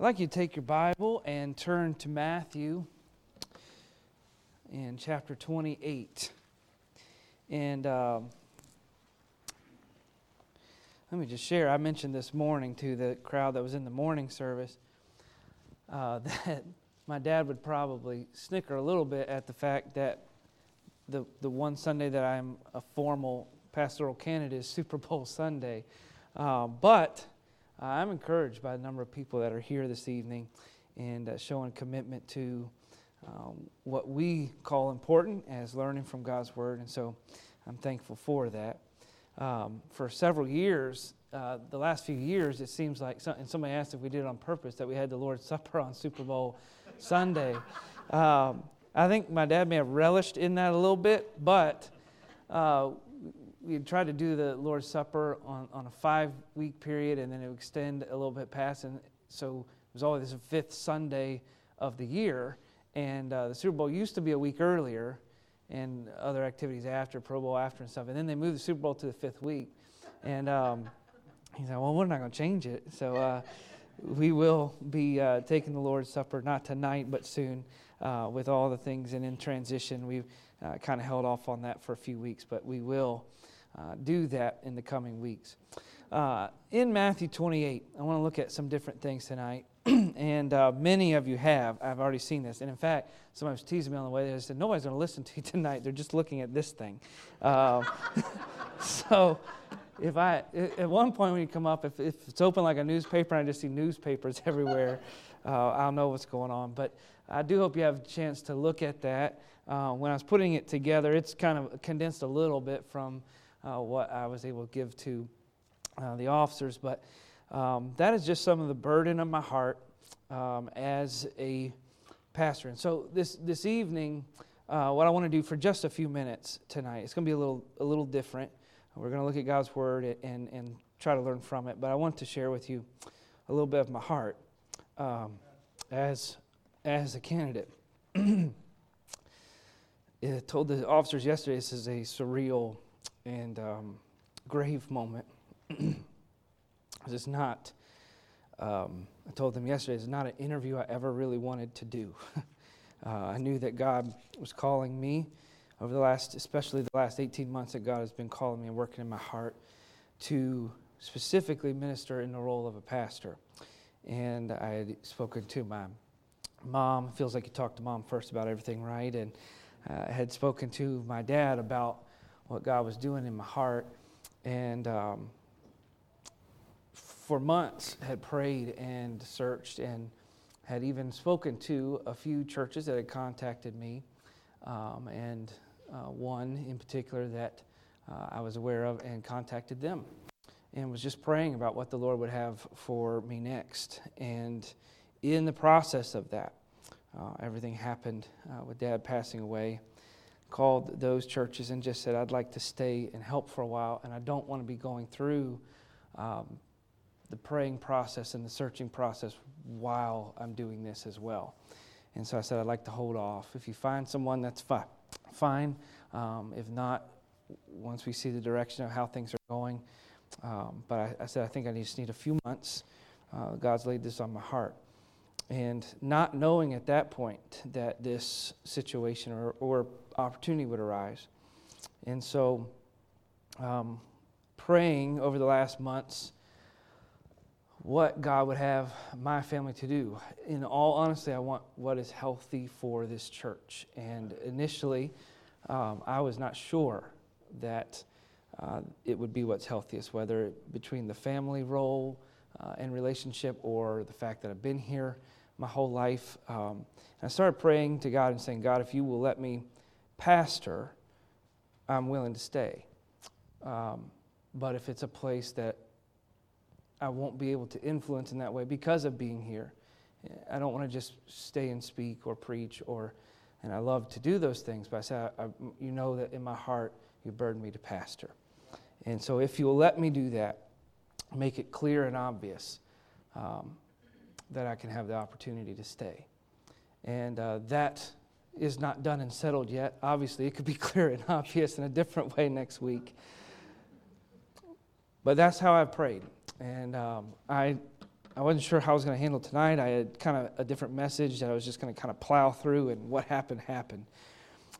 I'd like you to take your Bible and turn to Matthew in chapter 28. And uh, let me just share. I mentioned this morning to the crowd that was in the morning service uh, that my dad would probably snicker a little bit at the fact that the, the one Sunday that I'm a formal pastoral candidate is Super Bowl Sunday. Uh, but uh, I'm encouraged by the number of people that are here this evening and uh, showing commitment to um, what we call important as learning from God's Word. And so I'm thankful for that. Um, for several years, uh, the last few years, it seems like, some, and somebody asked if we did it on purpose, that we had the Lord's Supper on Super Bowl Sunday. Um, I think my dad may have relished in that a little bit, but uh, we tried to do the Lord's Supper on, on a five week period and then it would extend a little bit past. And so it was always the fifth Sunday of the year. And uh, the Super Bowl used to be a week earlier and other activities after, Pro Bowl after and stuff. And then they moved the Super Bowl to the fifth week. And um, he said, well, we're not going to change it. So uh, we will be uh, taking the Lord's Supper, not tonight, but soon, uh, with all the things. And in transition, we've uh, kind of held off on that for a few weeks, but we will uh, do that in the coming weeks. Uh, in Matthew 28, I want to look at some different things tonight. and uh, many of you have. I've already seen this. And in fact, somebody was teasing me on the way there. They said, Nobody's going to listen to you tonight. They're just looking at this thing. Uh, so, if I, at one point when you come up, if, if it's open like a newspaper and I just see newspapers everywhere, uh, I'll know what's going on. But I do hope you have a chance to look at that. When I was putting it together, it's kind of condensed a little bit from uh, what I was able to give to uh, the officers. But um, that is just some of the burden of my heart um, as a pastor. And so this, this evening, uh, what I want to do for just a few minutes tonight, it's going to be a little, a little different. We're going to look at God's Word and, and try to learn from it. But I want to share with you a little bit of my heart um, as, as a candidate. I told the officers yesterday this is a surreal and um, grave moment. it's not, um, I told them yesterday, it's not an interview I ever really wanted to do. uh, I knew that God was calling me over the last, especially the last 18 months, that God has been calling me and working in my heart to specifically minister in the role of a pastor. And I had spoken to my mom. Feels like you talk to mom first about everything, right? And uh, I had spoken to my dad about what God was doing in my heart. And um, for months had prayed and searched and had even spoken to a few churches that had contacted me, um, and uh, one in particular that uh, I was aware of and contacted them and was just praying about what the Lord would have for me next. And in the process of that, uh, everything happened uh, with Dad passing away called those churches and just said, I'd like to stay and help for a while, and I don't want to be going through um, the praying process and the searching process while I'm doing this as well. And so I said, I'd like to hold off. If you find someone, that's fi- fine. Um, if not, once we see the direction of how things are going. Um, but I, I, said, I think I just need a few months. Uh, God's laid this on my heart and not knowing at that point that this situation or, or opportunity would arise. And so, um, praying over the last months what God would have my family to do. In all honesty, I want what is healthy for this church. And initially, um, I was not sure that uh, it would be what's healthiest, whether between the family role uh, and relationship or the fact that I've been here my whole life. Um, I started praying to God and saying, God, if you will let me pastor, I'm willing to stay. Um, but if it's a place that I won't be able to influence in that way because of being here, I don't want to just stay and speak or preach or, and I love to do those things, but I said, you know that in my heart you burden me to pastor. And so if you will let me do that, make it clear and obvious, um, that I can have the opportunity to stay. And uh, that is not done and settled yet. Obviously, it could be clear and obvious in a different way next week. But that's how I prayed. And um, I I wasn't sure how I was going to handle tonight. I had kind of a different message that I was just going to kind of plow through, and what happened happened.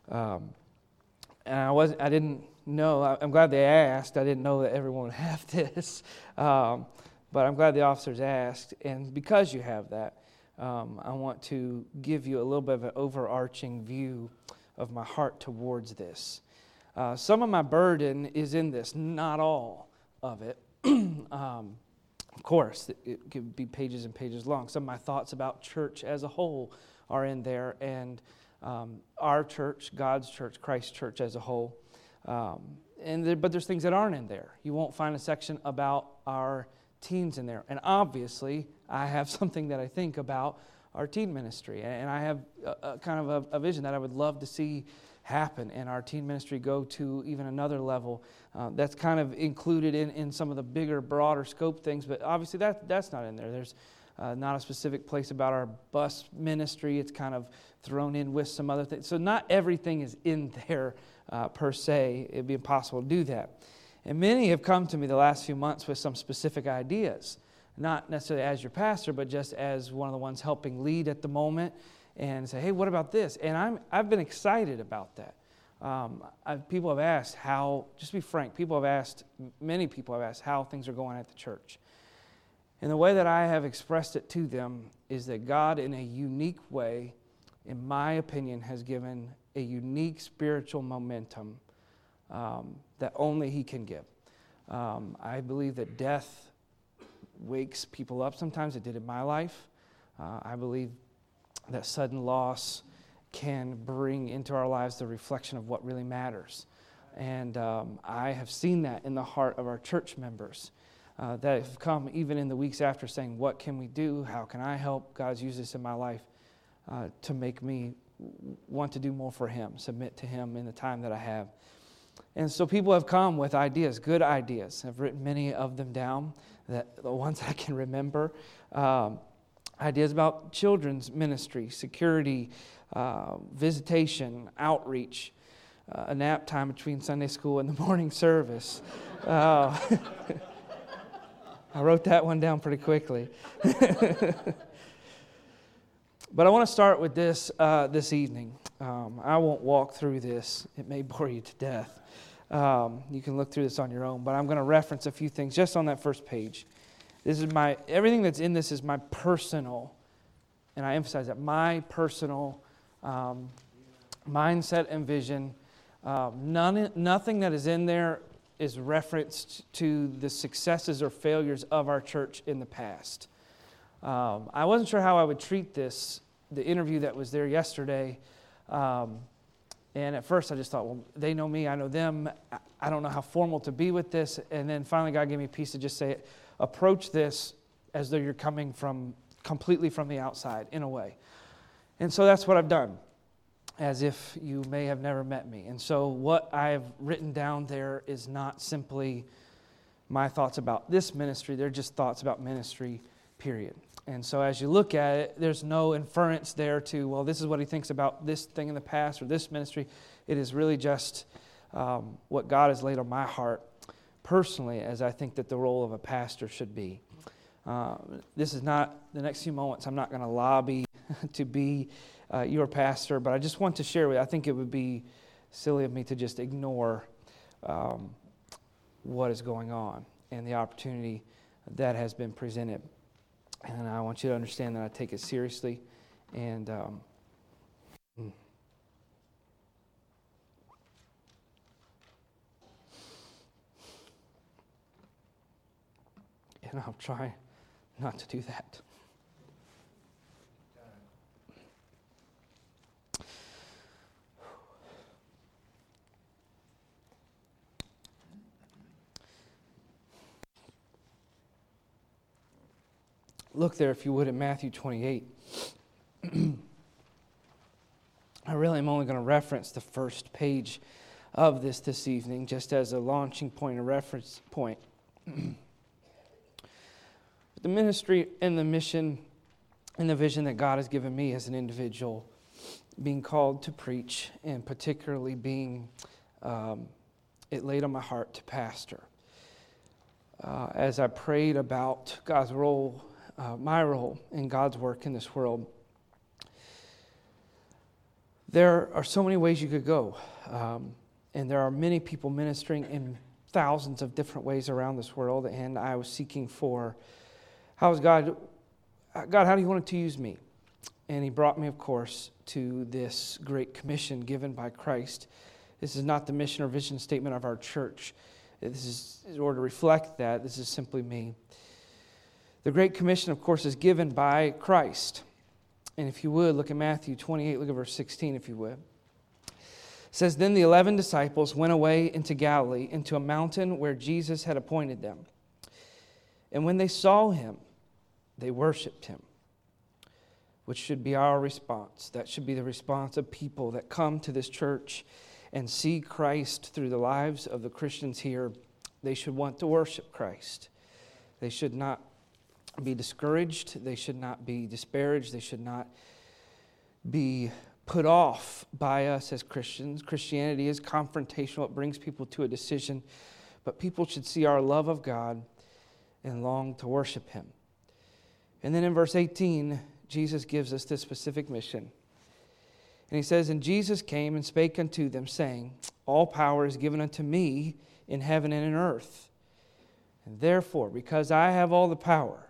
Um, and I was I didn't know. I, am glad they asked. I didn't know that everyone would have this, um, but I'm glad the officers asked. And because you have that, um, I want to give you a little bit of an overarching view of my heart towards this. Uh, some of my burden is in this, not all of it. um, of course, it, could be pages and pages long. Some of my thoughts about church as a whole are in there, and um, our church, God's church, Christ's church as a whole. Um, and there, but there's things that aren't in there. You won't find a section about our teens in there. And obviously, I have something that I think about our teen ministry. And I have a, a kind of a, a, vision that I would love to see happen and our teen ministry go to even another level. Uh, that's kind of included in, in some of the bigger, broader scope things, but obviously that, that's not in there. There's uh, not a specific place about our bus ministry. It's kind of thrown in with some other things. So not everything is in there uh, per se. It'd be impossible to do that. And many have come to me the last few months with some specific ideas, not necessarily as your pastor, but just as one of the ones helping lead at the moment and say, hey, what about this? And I'm, I've been excited about that. Um, people have asked how, just be frank, people have asked, many people have asked how things are going at the church. And the way that I have expressed it to them is that God, in a unique way, in my opinion, has given a unique spiritual momentum um, that only He can give. Um, I believe that death wakes people up sometimes. It did in my life. Uh, I believe that sudden loss can bring into our lives the reflection of what really matters. And um, I have seen that in the heart of our church members uh, that have come even in the weeks after saying, What can we do? How can I help? God's used this in my life uh, to make me want to do more for Him, submit to Him in the time that I have. And so people have come with ideas, good ideas. I've written many of them down, that, the ones I can remember. Um, ideas about children's ministry, security, uh, visitation, outreach, uh, a nap time between Sunday school and the morning service. Uh, I wrote that one down pretty quickly. but I want to start with this uh, this evening. Um, I won't walk through this, it may bore you to death. Um, you can look through this on your own, but I'm going to reference a few things just on that first page. This is my, everything that's in this is my personal, and I emphasize that, my personal um, mindset and vision. Um, none, nothing that is in there is referenced to the successes or failures of our church in the past. Um, I wasn't sure how I would treat this, the interview that was there yesterday. Um, and at first I just thought, well, they know me, I know them. I don't know how formal to be with this. And then finally, God gave me peace to just say, approach this as though you're coming from completely from the outside, in a way. And so that's what I've done as if you may have never met me. And so, what I've written down there is not simply my thoughts about this ministry, they're just thoughts about ministry, period. And so, as you look at it, there's no inference there to, well, this is what he thinks about this thing in the past or this ministry. It is really just um, what God has laid on my heart personally, as I think that the role of a pastor should be. Uh, this is not the next few moments, I'm not going to lobby to be uh, your pastor, but I just want to share with you. I think it would be silly of me to just ignore um, what is going on and the opportunity that has been presented. And I want you to understand that I take it seriously. And um, hmm. and I'll try not to do that. Look there, if you would, at Matthew 28. I really am only going to reference the first page of this this evening, just as a launching point, a reference point. the ministry and the mission and the vision that God has given me as an individual, being called to preach, and particularly being um, it laid on my heart to pastor. Uh, as I prayed about God's role uh, my role in God's work in this world, there are so many ways you could go. Um, and there are many people ministering in thousands of different ways around this world. And I was seeking for how is God, God, how do you want to use me? And He brought me, of course, to this great commission given by Christ. This is not the mission or vision statement of our church. This is in order to reflect that. This is simply me. The Great Commission, of course, is given by Christ. And if you would, look at Matthew 28, look at verse 16, if you would. It says, Then the eleven disciples went away into Galilee, into a mountain where Jesus had appointed them. And when they saw him, they worshiped him, which should be our response. That should be the response of people that come to this church and see Christ through the lives of the Christians here. They should want to worship Christ. They should not be discouraged. They should not be disparaged. They should not be put off by us as Christians. Christianity is confrontational, it brings people to a decision. But people should see our love of God and long to worship Him. And then in verse 18, Jesus gives us this specific mission. And he says, And Jesus came and spake unto them, saying, All power is given unto me in heaven and in earth. And therefore, because I have all the power,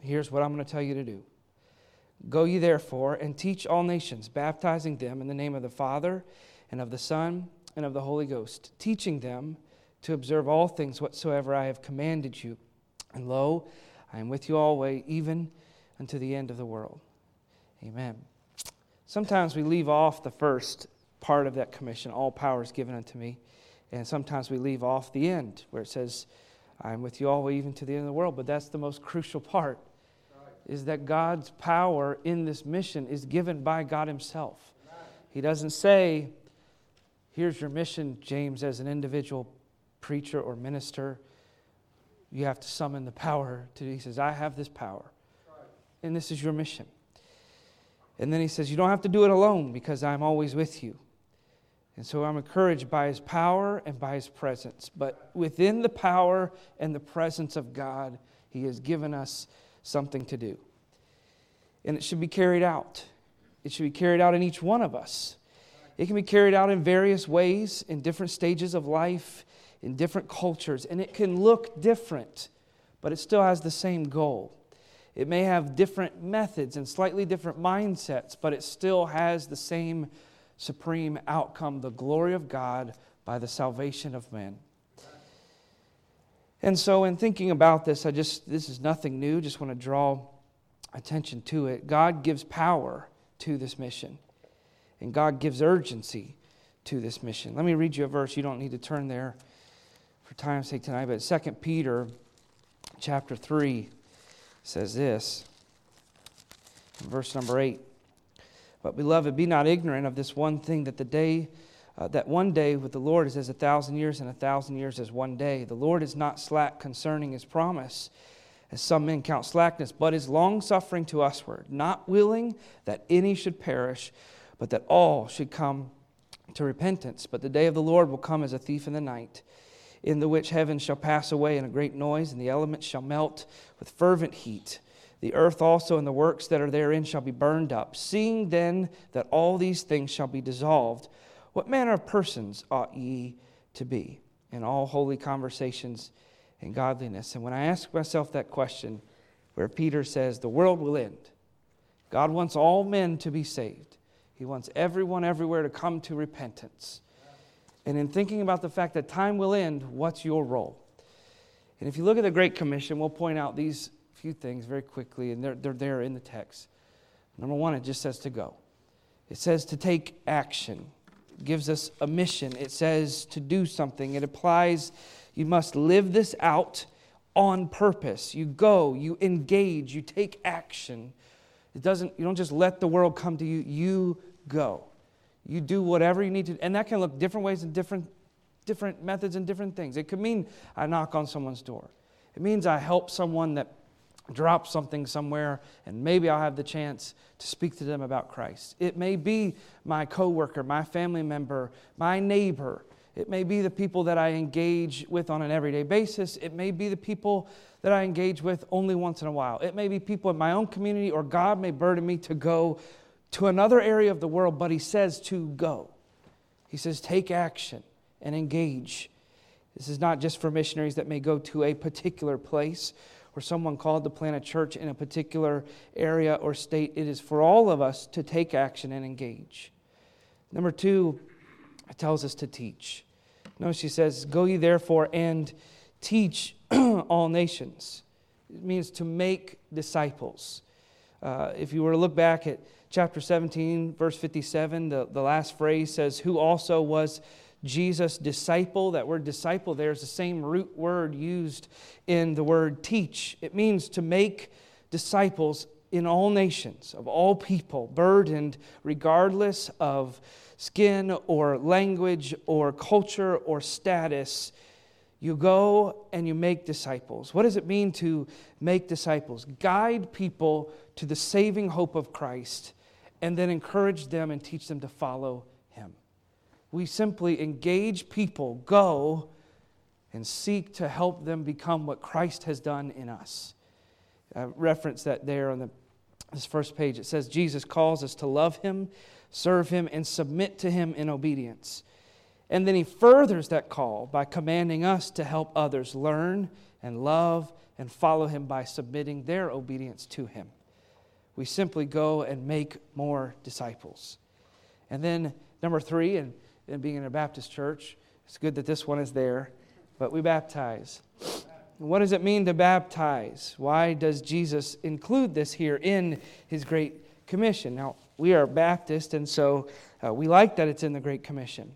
Here's what I'm going to tell you to do Go ye therefore and teach all nations, baptizing them in the name of the Father and of the Son and of the Holy Ghost, teaching them to observe all things whatsoever I have commanded you. And lo, I am with you always, even unto the end of the world. Amen. Sometimes we leave off the first part of that commission, all power is given unto me. And sometimes we leave off the end where it says, I am with you always, even to the end of the world. But that's the most crucial part is that God's power in this mission is given by God Himself. He doesn't say, Here's your mission, James, as an individual preacher or minister. You have to summon the power to. He says, I have this power, and this is your mission. And then he says, You don't have to do it alone because I'm always with you. And so I'm encouraged by his power and by his presence. But within the power and the presence of God, he has given us something to do. And it should be carried out. It should be carried out in each one of us. It can be carried out in various ways, in different stages of life, in different cultures, and it can look different, but it still has the same goal. It may have different methods and slightly different mindsets, but it still has the same supreme outcome the glory of God by the salvation of men. And so, in thinking about this, I just, this is nothing new, just want to draw attention to it. God gives power to this mission, and God gives urgency to this mission. Let me read you a verse. You don't need to turn there for time's sake tonight, but 2 Peter chapter 3 says this, verse number 8. But, beloved, be not ignorant of this one thing that the day uh, that one day with the Lord is as a thousand years, and a thousand years as one day. The Lord is not slack concerning his promise, as some men count slackness, but is longsuffering to usward, not willing that any should perish, but that all should come to repentance. But the day of the Lord will come as a thief in the night, in the which heaven shall pass away in a great noise, and the elements shall melt with fervent heat. The earth also and the works that are therein shall be burned up. Seeing then that all these things shall be dissolved, what manner of persons ought ye to be in all holy conversations and godliness? And when I ask myself that question, where Peter says, The world will end, God wants all men to be saved, He wants everyone everywhere to come to repentance. And in thinking about the fact that time will end, what's your role? And if you look at the Great Commission, we'll point out these few things very quickly, and they're, they're there in the text. Number one, it just says to go, it says to take action gives us a mission. It says to do something. It applies, you must live this out on purpose. You go, you engage, you take action. It doesn't, you don't just let the world come to you, you go. You do whatever you need to, and that can look different ways and different, different methods and different things. It could mean I knock on someone's door. It means I help someone that drop something somewhere and maybe I'll have the chance to speak to them about Christ. It may be my coworker, my family member, my neighbor It may be the people that I engage with on an everyday basis. It may be the people that I engage with only once in a while. It may be people in my own community, or God may burden me to go to another area of the world, but He says to go. He says, take action and engage. This is not just for missionaries that may go to a particular place or someone called to plant a church in a particular area or state. It is for all of us to take action and engage. Number two, it tells us to teach. Notice she says, Go ye therefore and teach all nations. It means to make disciples. Uh, if you were to look back at chapter 17, verse 57, the, the last phrase says, Who also was Jesus' disciple. That word disciple there is the same root word used in the word teach. It means to make disciples in all nations, of all people, burdened regardless of skin or language or culture or status. You go and you make disciples. What does it mean to make disciples? Guide people to the saving hope of Christ and then encourage them and teach them to follow. We simply engage people, go and seek to help them become what Christ has done in us. I reference that there on the, this first page. It says Jesus calls us to love Him serve Him, and submit to Him in obedience. And then He furthers that call by commanding us to help others learn and love and follow Him by submitting their obedience to Him. We simply go and make more disciples. And then, number three, and, and being in a Baptist church, it's good that this one is there, but we baptize. What does it mean to baptize? Why does Jesus include this here in his Great Commission? Now, we are Baptist, and so uh, we like that it's in the Great Commission.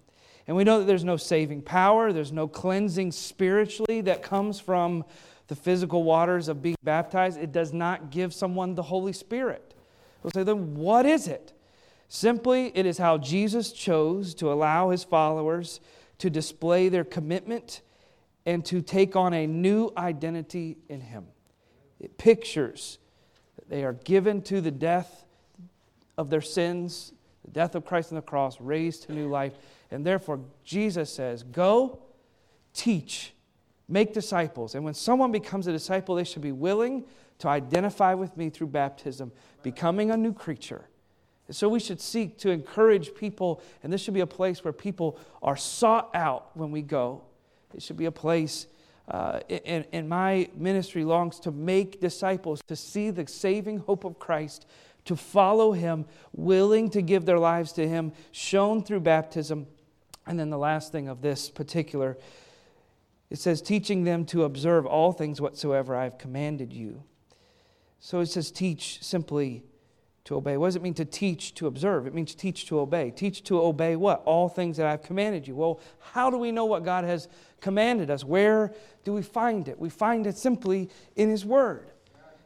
And we know that there's no saving power, there's no cleansing spiritually that comes from the physical waters of being baptized. It does not give someone the Holy Spirit. We'll say, then what is it? Simply, it is how Jesus chose to allow his followers to display their commitment and to take on a new identity in him. It pictures that they are given to the death of their sins, the death of Christ on the cross, raised to new life. And therefore, Jesus says, Go, teach, make disciples. And when someone becomes a disciple, they should be willing to identify with me through baptism, becoming a new creature. And so we should seek to encourage people, and this should be a place where people are sought out when we go. It should be a place, uh, and, and my ministry longs to make disciples, to see the saving hope of Christ to follow him, willing to give their lives to him, shown through baptism. And then the last thing of this particular, it says, teaching them to observe all things whatsoever I have commanded you. So it says, teach simply to obey. What does it mean to teach to observe? It means teach to obey. Teach to obey what? All things that I've commanded you. Well, how do we know what God has commanded us? Where do we find it? We find it simply in His Word.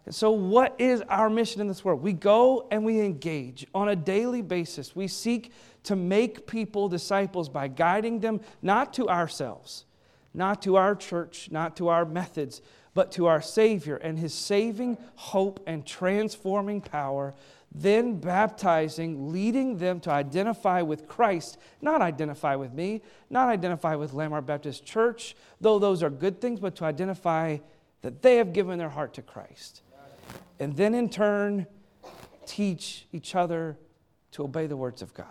And so, what is our mission in this world? We go and we engage on a daily basis. We seek to make people disciples by guiding them not to ourselves, not to our church, not to our methods, but to our Savior and His saving hope and transforming power. Then baptizing, leading them to identify with Christ, not identify with me, not identify with Landmark Baptist Church, though those are good things, but to identify that they have given their heart to Christ and then in turn teach each other to obey the words of God.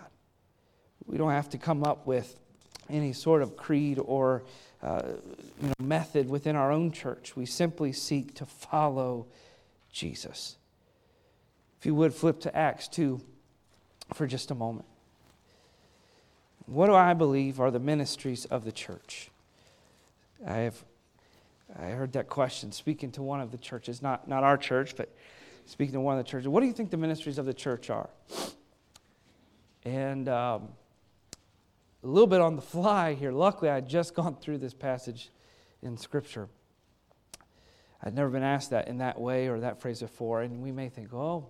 We don't have to come up with any sort of creed or uh, you know, method within our own church. We simply seek to follow Jesus. If you would flip to Acts 2 for just a moment. What do I believe are the ministries of the church? I have I heard that question speaking to one of the churches, not, not our church, but speaking to one of the churches. What do you think the ministries of the church are? And um, a little bit on the fly here. Luckily, I had just gone through this passage in Scripture. I'd never been asked that in that way or that phrase before, and we may think, oh,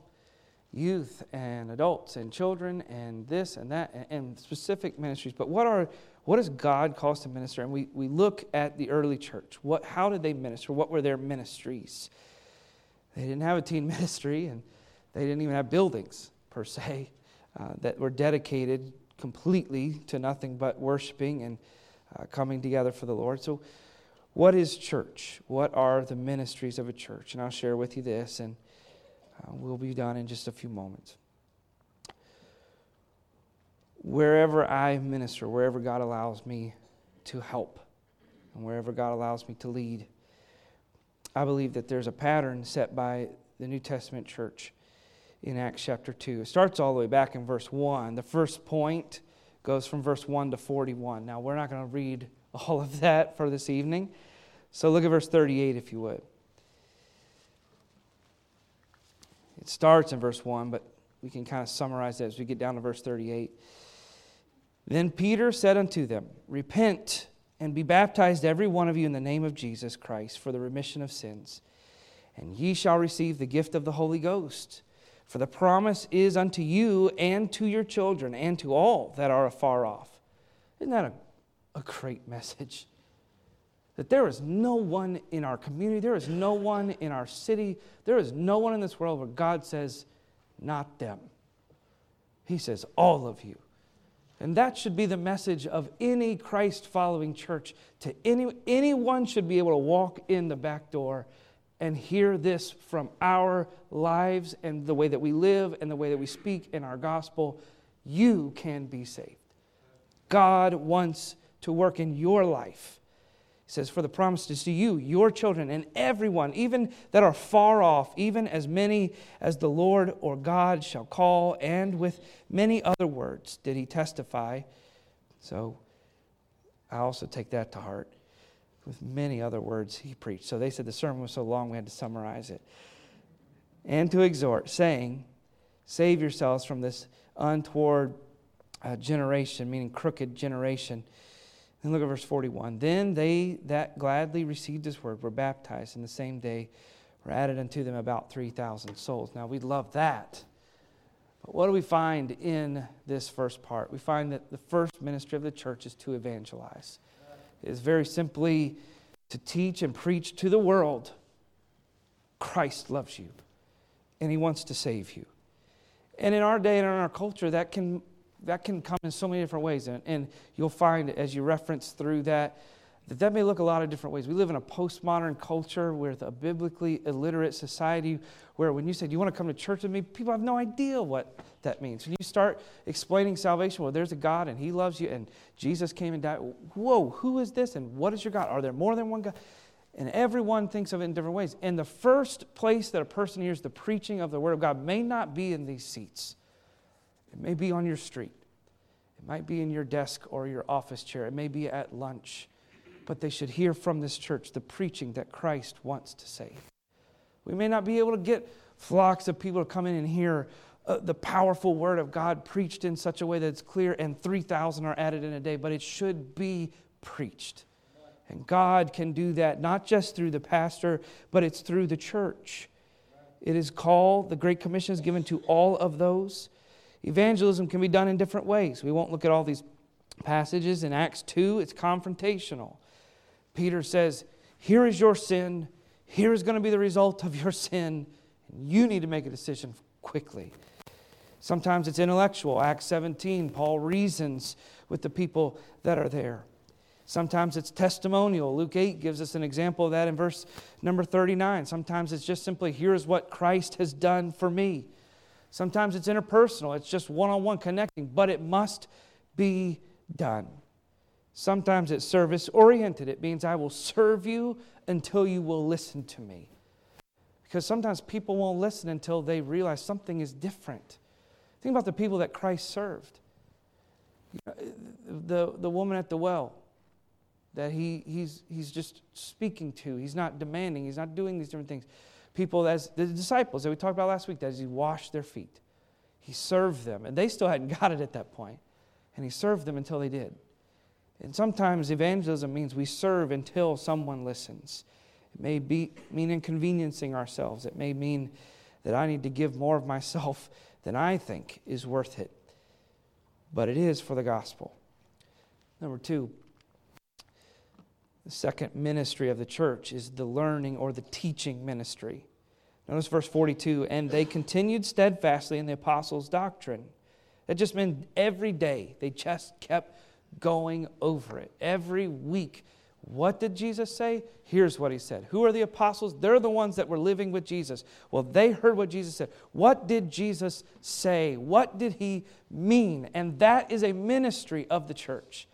youth and adults and children and this and that and, and specific ministries. But what are what does God call us to minister? And we, we look at the early church. What, how did they minister? What were their ministries? They didn't have a teen ministry, and they didn't even have buildings, per se, uh, that were dedicated completely to nothing but worshiping and uh, coming together for the Lord. So, what is church? What are the ministries of a church? And I'll share with you this, and uh, we'll be done in just a few moments. Wherever I minister, wherever God allows me to help, and wherever God allows me to lead, I believe that there's a pattern set by the New Testament church in Acts chapter 2. It starts all the way back in verse 1. The first point goes from verse 1 to 41. Now, we're not going to read all of that for this evening. So look at verse 38 if you would. It starts in verse 1, but we can kind of summarize that as we get down to verse 38. Then Peter said unto them, Repent and be baptized, every one of you, in the name of Jesus Christ for the remission of sins, and ye shall receive the gift of the Holy Ghost. For the promise is unto you and to your children and to all that are afar off. Isn't that a, a great message? That there is no one in our community, there is no one in our city, there is no one in this world where God says, not them. He says, all of you. And that should be the message of any Christ following church. To any, anyone should be able to walk in the back door and hear this from our lives and the way that we live and the way that we speak in our gospel. You can be saved. God wants to work in your life. He says, For the promise is to you, your children, and everyone, even that are far off, even as many as the Lord or God shall call. And with many other words did he testify. So I also take that to heart. With many other words he preached. So they said the sermon was so long we had to summarize it. And to exhort, saying, Save yourselves from this untoward uh, generation, meaning crooked generation. And look at verse 41. Then they that gladly received his word were baptized, and the same day were added unto them about 3,000 souls. Now, we love that. But what do we find in this first part? We find that the first ministry of the church is to evangelize. It is very simply to teach and preach to the world Christ loves you, and he wants to save you. And in our day and in our culture, that can that can come in so many different ways. And, and you'll find as you reference through that, that that may look a lot of different ways. We live in a postmodern culture with a biblically illiterate society where when you say, Do you want to come to church with me? People have no idea what that means. When you start explaining salvation, well, there's a God and He loves you and Jesus came and died. Whoa, who is this and what is your God? Are there more than one God? And everyone thinks of it in different ways. And the first place that a person hears the preaching of the Word of God may not be in these seats. It may be on your street. It might be in your desk or your office chair. It may be at lunch. But they should hear from this church the preaching that Christ wants to save. We may not be able to get flocks of people to come in and hear uh, the powerful word of God preached in such a way that it's clear, and 3,000 are added in a day, but it should be preached. And God can do that not just through the pastor, but it's through the church. It is called, the Great Commission is given to all of those. Evangelism can be done in different ways. We won't look at all these passages. In Acts 2, it's confrontational. Peter says, Here is your sin. Here is going to be the result of your sin. And you need to make a decision quickly. Sometimes it's intellectual. Acts 17, Paul reasons with the people that are there. Sometimes it's testimonial. Luke 8 gives us an example of that in verse number 39. Sometimes it's just simply, here's what Christ has done for me. Sometimes it's interpersonal, it's just one on one connecting, but it must be done. Sometimes it's service oriented. It means I will serve you until you will listen to me. Because sometimes people won't listen until they realize something is different. Think about the people that Christ served. The, the woman at the well that he, he's, he's just speaking to, he's not demanding, he's not doing these different things people as the disciples that we talked about last week, that he washed their feet, he served them. And they still hadn't got it at that. And he served them until they did. And sometimes evangelism means we serve until someone listens. It may be, mean inconveniencing ourselves. It may mean that I need to give more of myself than I think is worth it. But it is for the gospel. Number two, the second ministry of the church is the learning or the teaching ministry. Notice verse 42 and they continued steadfastly in the apostles' doctrine. That just meant every day they just kept going over it every week. What did Jesus say? Here's what he said. Who are the apostles? They're the ones that were living with Jesus. Well, they heard what Jesus said. What did Jesus say? What did he mean? And that is a ministry of the church.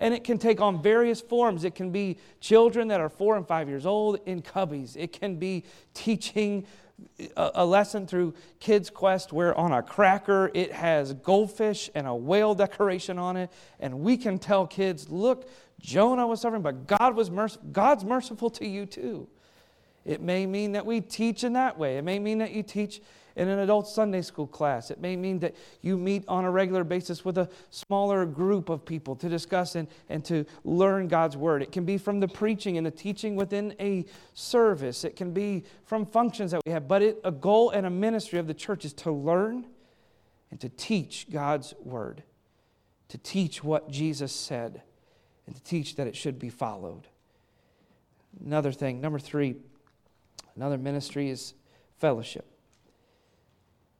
And it can take on various forms. It can be children that are four and five years old in cubbies, it can be teaching a, lesson through Kids Quest where on a cracker it has goldfish and a whale decoration on it, and we can tell kids, look, Jonah was suffering, but God was merc- God's merciful to you too. It may mean that we teach in that way. It may mean that you teach in an adult Sunday school class. It may mean that you meet on a regular basis with a smaller group of people to discuss and, and to learn God's Word. It can be from the preaching and the teaching within a service. It can be from functions that we have. But it, a goal and a ministry of the church is to learn and to teach God's Word, to teach what Jesus said, and to teach that it should be followed. Another thing, number three, another ministry is fellowship.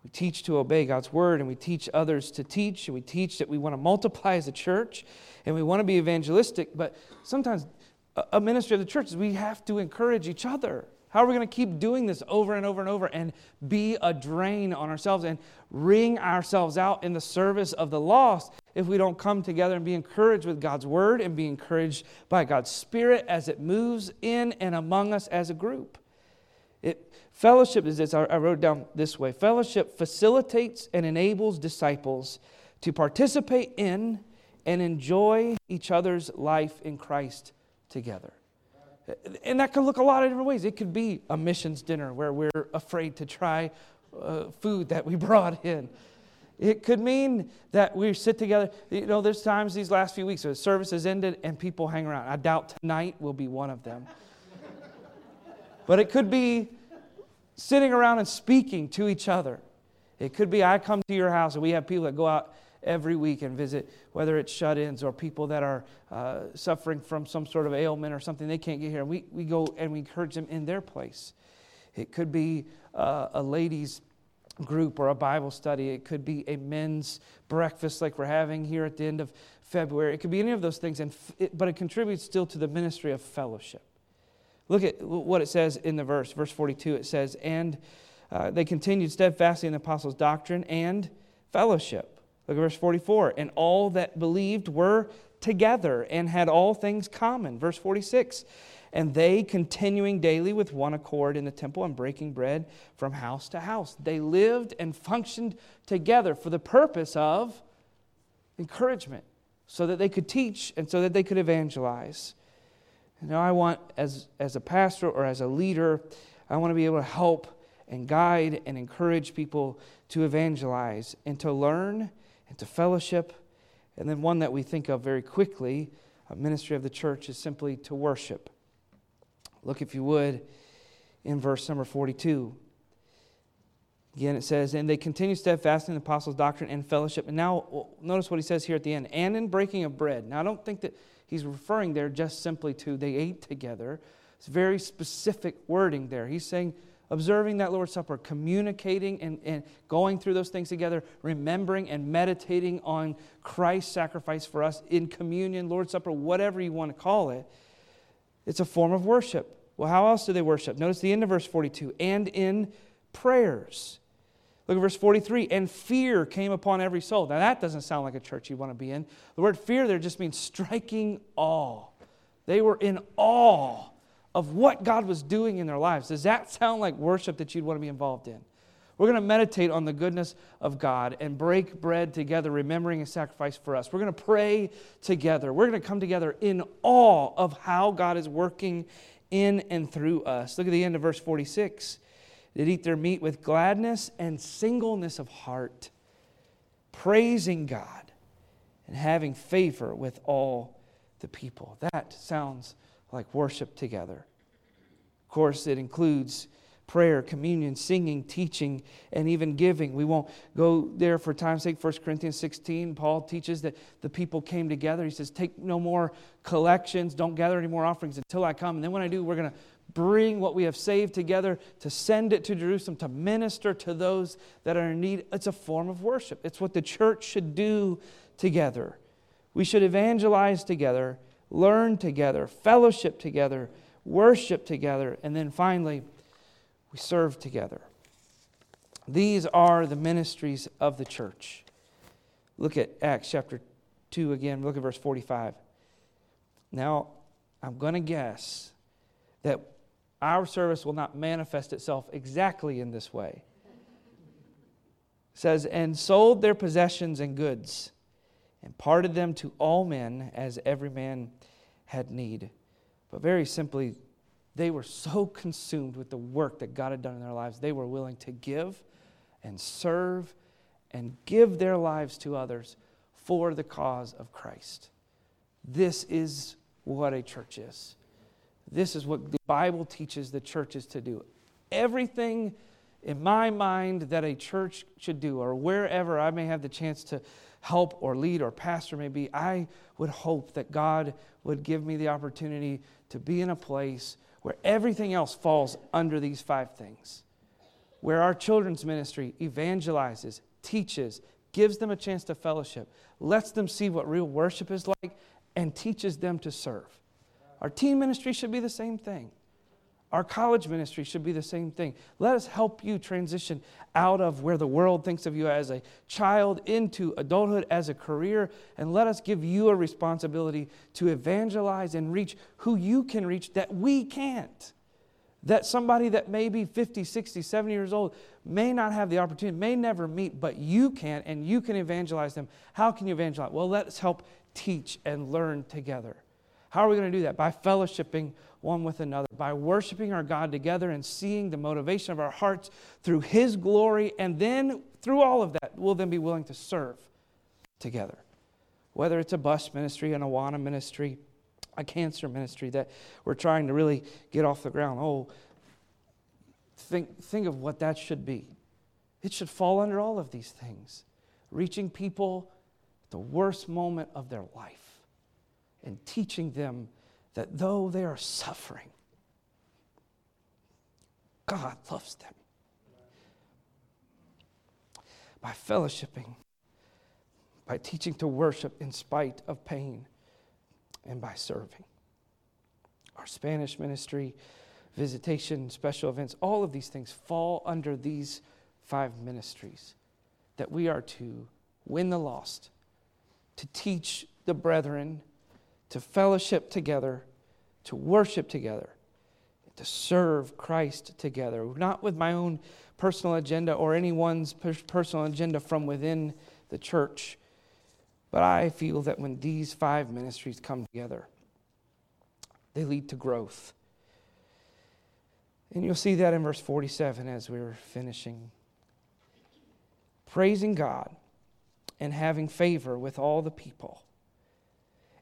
We teach to obey God's word, and we teach others to teach, and we teach that we want to multiply as a church, and we want to be evangelistic. But sometimes a ministry of the church is we have to encourage each other. How are we going to keep doing this over and over and over and be a drain on ourselves and wring ourselves out in the service of the lost if we don't come together and be encouraged with God's word and be encouraged by God's spirit as it moves in and among us as a group? It, fellowship is this, I wrote down this way fellowship facilitates and enables disciples to participate in and enjoy each other's life in Christ together. And that could look a lot of different ways. It could be a missions dinner where we're afraid to try uh, food that we brought in. It could mean that we sit together. You know, there's times these last few weeks where the service has ended and people hang around. I doubt tonight will be one of them. But it could be sitting around and speaking to each other. It could be I come to your house and we have people that go out every week and visit, whether it's shut ins or people that are uh, suffering from some sort of ailment or something they can't get here. We, we go and we encourage them in their place. It could be uh, a ladies' group or a Bible study. It could be a men's breakfast like we're having here at the end of February. It could be any of those things, and f- it, but it contributes still to the ministry of fellowship. Look at what it says in the verse, verse 42. It says, And uh, they continued steadfastly in the apostles' doctrine and fellowship. Look at verse 44. And all that believed were together and had all things common. Verse 46. And they continuing daily with one accord in the temple and breaking bread from house to house. They lived and functioned together for the purpose of encouragement, so that they could teach and so that they could evangelize. Now, I want, as, as a pastor or as a leader, I want to be able to help and guide and encourage people to evangelize and to learn and to fellowship. And then, one that we think of very quickly, a ministry of the church, is simply to worship. Look, if you would, in verse number 42. Again, it says, And they continue steadfast in the apostles' doctrine and fellowship. And now, notice what he says here at the end and in breaking of bread. Now, I don't think that he's referring there just simply to they ate together. It's very specific wording there. He's saying, observing that Lord's Supper, communicating and, and going through those things together, remembering and meditating on Christ's sacrifice for us in communion, Lord's Supper, whatever you want to call it. It's a form of worship. Well, how else do they worship? Notice the end of verse 42 and in prayers. Look at verse 43 and fear came upon every soul. Now, that doesn't sound like a church you want to be in. The word fear there just means striking awe. They were in awe of what God was doing in their lives. Does that sound like worship that you'd want to be involved in? We're going to meditate on the goodness of God and break bread together, remembering His sacrifice for us. We're going to pray together. We're going to come together in awe of how God is working in and through us. Look at the end of verse 46. They'd eat their meat with gladness and singleness of heart, praising God and having favor with all the people. That sounds like worship together. Of course, it includes prayer, communion, singing, teaching, and even giving. We won't go there for time's sake. 1 Corinthians 16, Paul teaches that the people came together. He says, Take no more collections, don't gather any more offerings until I come. And then when I do, we're going to bring what we have saved together, to send it to Jerusalem, to minister to those that are in need. It's a form of worship. It's what the church should do together. We should evangelize together, learn together, fellowship together, worship together, and then finally, we serve together. These are the ministries of the church. Look at Acts chapter 2 again. Look at verse 45. Now, I'm going to guess that our service will not manifest itself exactly in this way. It says, and sold their possessions and goods, and parted them to all men as every man had need. But very simply, they were so consumed with the work that God had done in their lives, they were willing to give and serve and give their lives to others for the cause of Christ. This is what a church is. This is what the Bible teaches the churches to do. Everything in my mind that a church should do, or wherever I may have the chance to help or lead or pastor may be, I would hope that God would give me the opportunity to be in a place where everything else falls under these five things. Where our children's ministry evangelizes, teaches, gives them a chance to fellowship, lets them see what real worship is like, and teaches them to serve. Our teen ministry should be the same thing. Our college ministry should be the same thing. Let us help you transition out of where the world thinks of you as a child into adulthood as a career, and let us give you a responsibility to evangelize and reach who you can reach that we can't. That somebody that may be 50, 60, 70 years old may not have the opportunity, may never meet, but you can, and you can evangelize them. How can you evangelize? Well, let's help teach and learn together. How are we going to do that? By fellowshipping one with another, by worshiping our God together and seeing the motivation of our hearts through His glory, and then through all of that, we'll then be willing to serve together. Whether it's a bus ministry, an Awana ministry, a cancer ministry that we're trying to really get off the ground. Oh, think, think of what that should be. It should fall under all of these things. Reaching people at the worst moment of their life and teaching them that though they are suffering, God loves them. By fellowshipping, by teaching to worship in spite of pain, and by serving. Our Spanish ministry, visitation, special events, all of these things fall under these five ministries that we are to win the lost, to teach the brethren, to fellowship together, to worship together, to serve Christ together, not with my own personal agenda or anyone's personal agenda from within the church, but I feel that when these five ministries come together, they lead to growth. And you'll see that in verse 47 as we're finishing. Praising God and having favor with all the people.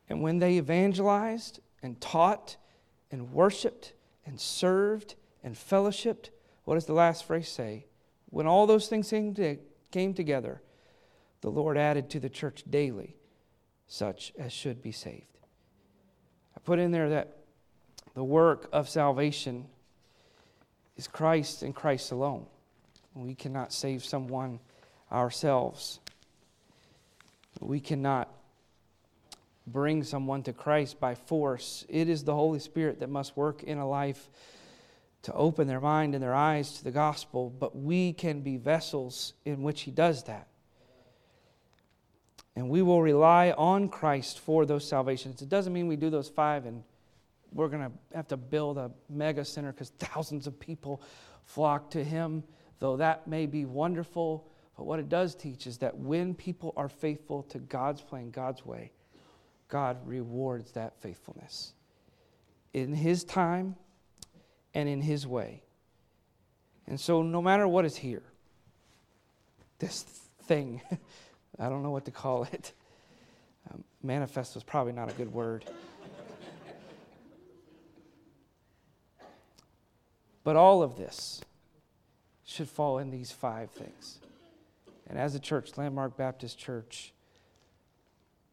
And when they evangelized and taught and worshiped and served and fellowshipped, what does the last phrase say? When all those things came together, the Lord added to the church daily such as should be saved. I put in there that the work of salvation is Christ and Christ alone. We cannot save someone ourselves. We cannot bring someone to Christ by force. It is the Holy Spirit that must work in a life to open their mind and their eyes to the gospel, but we can be vessels in which He does that. And we will rely on Christ for those salvations. It doesn't mean we do those five and we're going to have to build a mega center because thousands of people flock to Him, though that may be wonderful. But what it does teach is that when people are faithful to God's plan, God's way, God rewards that faithfulness in His time and in His way. And so, no matter what is here, this thing I don't know what to call it. Um, manifest was probably not a good word. but all of this should fall in these five things. And as a church, Landmark Baptist Church,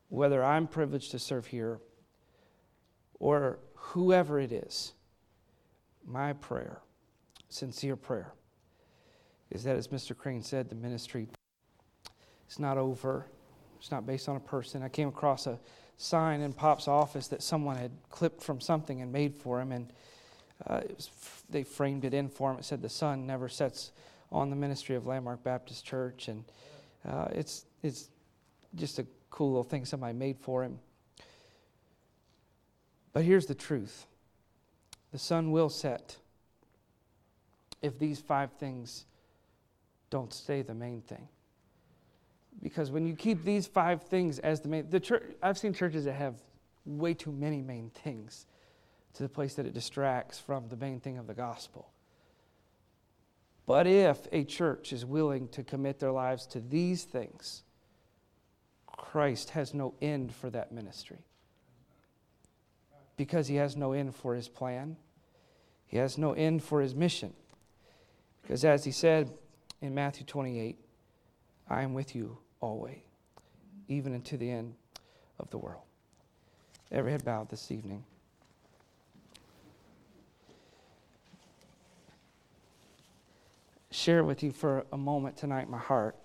whether I'm privileged to serve here or whoever it is, my prayer, sincere prayer, is that as Mr. Crane said, the ministry it's not over. It's not based on a person. I came across a sign in Pop's office that someone had clipped from something and made for him, and uh, was, they framed it in for him. It said, The sun never sets on the ministry of Landmark Baptist Church. And uh, it's, it's just a cool little thing somebody made for him. But here's the truth the sun will set if these five things don't stay the main thing. Because when you keep these five things as the main, the church, I've seen churches that have way too many main things to the place that it distracts from the main thing of the gospel. But if a church is willing to commit their lives to these things, Christ has no end for that ministry. Because he has no end for his plan, he has no end for his mission. Because as he said in Matthew 28, I am with you always, even unto the end of the world. Every head bowed this evening. Share with you for a moment tonight my heart.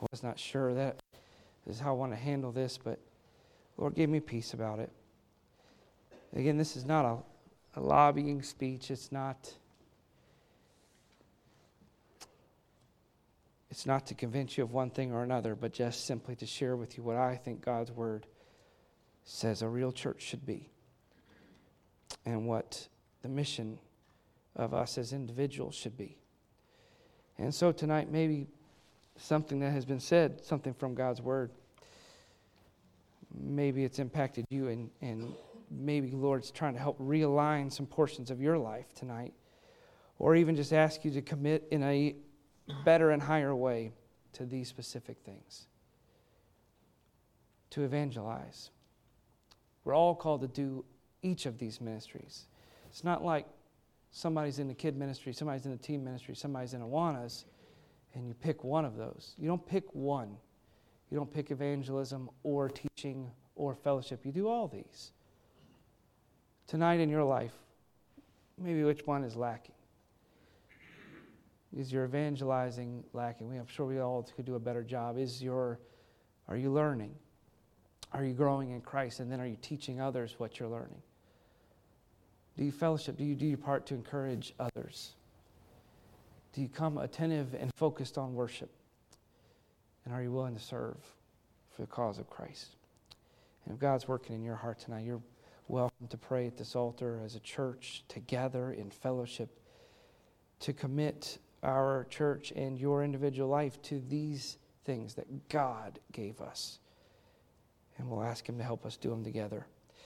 I was not sure that is how I want to handle this, but Lord gave me peace about it. Again, this is not a, a lobbying speech. It's not. It's not to convince you of one thing or another, but just simply to share with you what I think God's Word says a real church should be and what the mission of us as individuals should be. And so tonight, maybe something that has been said, something from God's Word, maybe it's impacted you, and, and maybe Lord's trying to help realign some portions of your life tonight, or even just ask you to commit in a better and higher way to these specific things. To evangelize. We're all called to do each of these ministries. It's not like somebody's in the kid ministry, somebody's in the teen ministry, somebody's in Awanas, and you pick one of those. You don't pick one. You don't pick evangelism or teaching or fellowship. You do all these. Tonight in your life, maybe which one is lacking? Is your evangelizing lacking? I'm sure we all could do a better job. Is your, are you learning? Are you growing in Christ? And then are you teaching others what you're learning? Do you fellowship? Do you do your part to encourage others? Do you come attentive and focused on worship? And are you willing to serve for the cause of Christ? And if God's working in your heart tonight, you're welcome to pray at this altar as a church together in fellowship to commit our church and your individual life to these things that God gave us. And we'll ask Him to help us do them together.